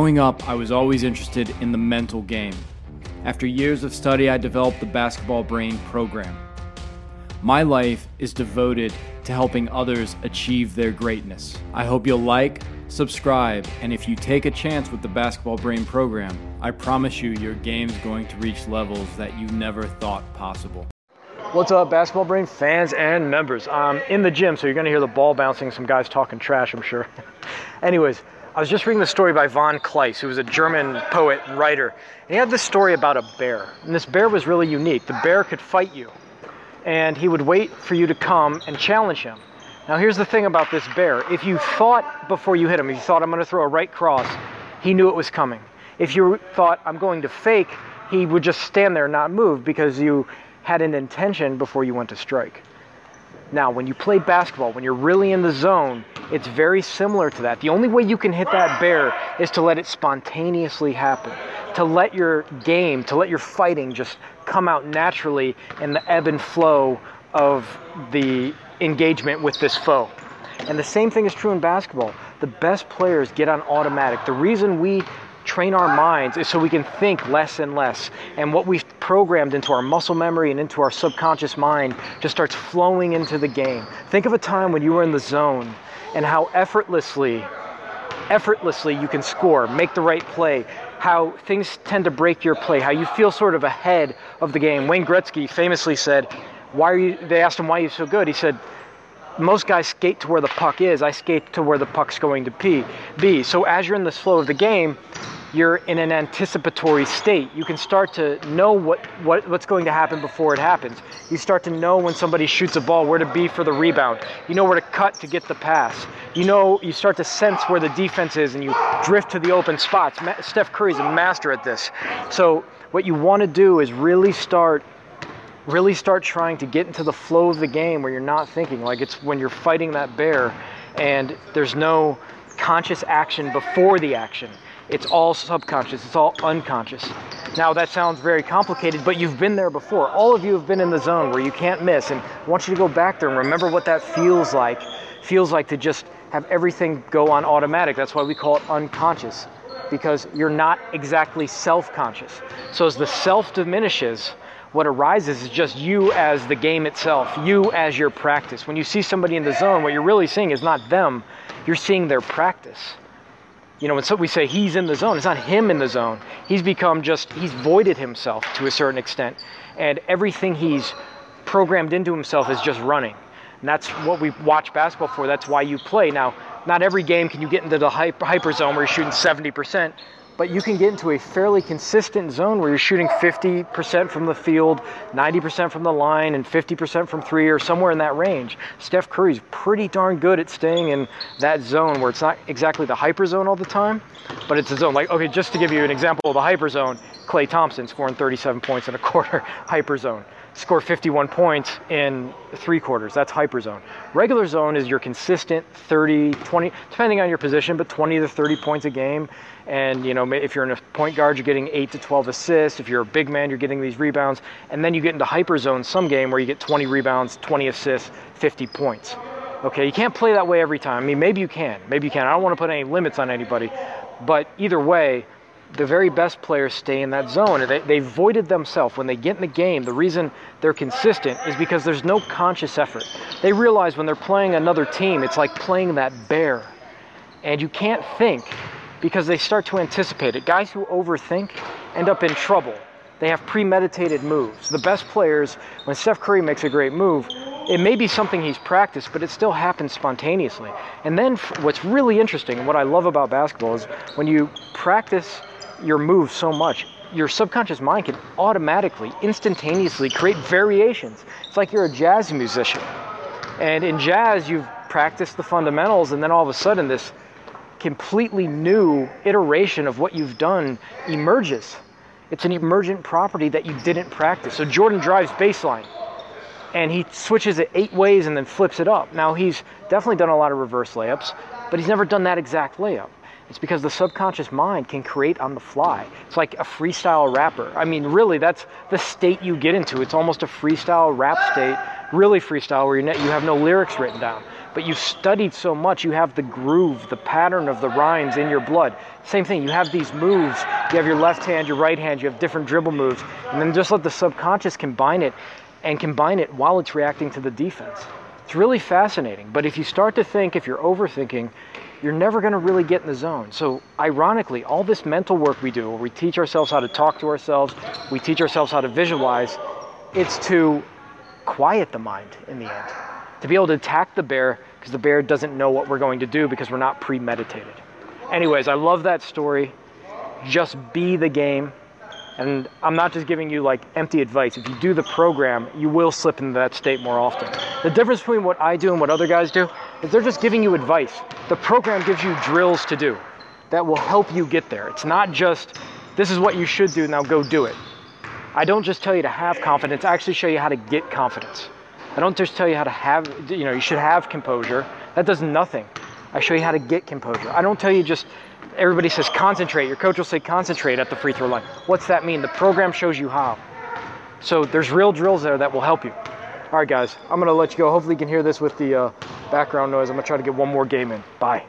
Growing up, I was always interested in the mental game. After years of study, I developed the Basketball Brain program. My life is devoted to helping others achieve their greatness. I hope you'll like, subscribe, and if you take a chance with the Basketball Brain program, I promise you your game's going to reach levels that you never thought possible. What's up, Basketball Brain fans and members? I'm in the gym, so you're going to hear the ball bouncing, some guys talking trash, I'm sure. Anyways, I was just reading the story by von Kleist, who was a German poet and writer. And he had this story about a bear. And this bear was really unique. The bear could fight you, and he would wait for you to come and challenge him. Now, here's the thing about this bear if you thought before you hit him, if you thought, I'm going to throw a right cross, he knew it was coming. If you thought, I'm going to fake, he would just stand there and not move because you had an intention before you went to strike. Now, when you play basketball, when you're really in the zone, it's very similar to that. The only way you can hit that bear is to let it spontaneously happen, to let your game, to let your fighting just come out naturally in the ebb and flow of the engagement with this foe. And the same thing is true in basketball. The best players get on automatic. The reason we train our minds is so we can think less and less. And what we've programmed into our muscle memory and into our subconscious mind just starts flowing into the game. Think of a time when you were in the zone and how effortlessly, effortlessly you can score, make the right play, how things tend to break your play, how you feel sort of ahead of the game. Wayne Gretzky famously said, why are you, they asked him why he's so good. He said, most guys skate to where the puck is. I skate to where the puck's going to be. So as you're in the flow of the game, you're in an anticipatory state. You can start to know what, what, what's going to happen before it happens. You start to know when somebody shoots a ball, where to be for the rebound. You know where to cut to get the pass. You know, you start to sense where the defense is and you drift to the open spots. Steph Curry's a master at this. So what you want to do is really start really start trying to get into the flow of the game where you're not thinking like it's when you're fighting that bear and there's no conscious action before the action it's all subconscious, it's all unconscious. Now, that sounds very complicated, but you've been there before. All of you have been in the zone where you can't miss, and I want you to go back there and remember what that feels like. Feels like to just have everything go on automatic. That's why we call it unconscious, because you're not exactly self conscious. So, as the self diminishes, what arises is just you as the game itself, you as your practice. When you see somebody in the zone, what you're really seeing is not them, you're seeing their practice. You know, when so we say he's in the zone, it's not him in the zone. He's become just, he's voided himself to a certain extent. And everything he's programmed into himself is just running. And that's what we watch basketball for. That's why you play. Now, not every game can you get into the hyper, hyper zone where you're shooting 70% but you can get into a fairly consistent zone where you're shooting 50% from the field, 90% from the line, and 50% from three or somewhere in that range. Steph Curry's pretty darn good at staying in that zone where it's not exactly the hyper zone all the time, but it's a zone. Like, okay, just to give you an example of the hyper zone, Klay Thompson scoring 37 points in a quarter hyper zone score 51 points in three quarters. That's hyper zone. Regular zone is your consistent 30, 20, depending on your position, but 20 to 30 points a game. And you know, if you're in a point guard, you're getting eight to 12 assists. If you're a big man, you're getting these rebounds. And then you get into hyper zone some game where you get 20 rebounds, 20 assists, 50 points. Okay, you can't play that way every time. I mean, maybe you can. Maybe you can. I don't want to put any limits on anybody. But either way, the very best players stay in that zone. They, they voided themselves. When they get in the game, the reason they're consistent is because there's no conscious effort. They realize when they're playing another team, it's like playing that bear. And you can't think because they start to anticipate it. Guys who overthink end up in trouble. They have premeditated moves. The best players, when Steph Curry makes a great move, it may be something he's practiced, but it still happens spontaneously. And then what's really interesting and what I love about basketball is when you practice your moves so much, your subconscious mind can automatically, instantaneously create variations. It's like you're a jazz musician. And in jazz, you've practiced the fundamentals, and then all of a sudden, this completely new iteration of what you've done emerges. It's an emergent property that you didn't practice. So Jordan drives baseline and he switches it eight ways and then flips it up. Now he's definitely done a lot of reverse layups, but he's never done that exact layup. It's because the subconscious mind can create on the fly. It's like a freestyle rapper. I mean, really, that's the state you get into. It's almost a freestyle rap state really freestyle where you have no lyrics written down. But you've studied so much, you have the groove, the pattern of the rhymes in your blood. Same thing, you have these moves. You have your left hand, your right hand, you have different dribble moves. And then just let the subconscious combine it and combine it while it's reacting to the defense. It's really fascinating. But if you start to think, if you're overthinking, you're never going to really get in the zone. So, ironically, all this mental work we do, where we teach ourselves how to talk to ourselves, we teach ourselves how to visualize, it's to quiet the mind in the end, to be able to attack the bear because the bear doesn't know what we're going to do because we're not premeditated. Anyways, I love that story. Just be the game. And I'm not just giving you like empty advice. If you do the program, you will slip into that state more often. The difference between what I do and what other guys do is they're just giving you advice. The program gives you drills to do that will help you get there. It's not just, this is what you should do, now go do it. I don't just tell you to have confidence, I actually show you how to get confidence. I don't just tell you how to have, you know, you should have composure. That does nothing. I show you how to get composure. I don't tell you just, everybody says concentrate. Your coach will say concentrate at the free throw line. What's that mean? The program shows you how. So there's real drills there that will help you. All right, guys, I'm going to let you go. Hopefully, you can hear this with the uh, background noise. I'm to try to get one more game in. Bye.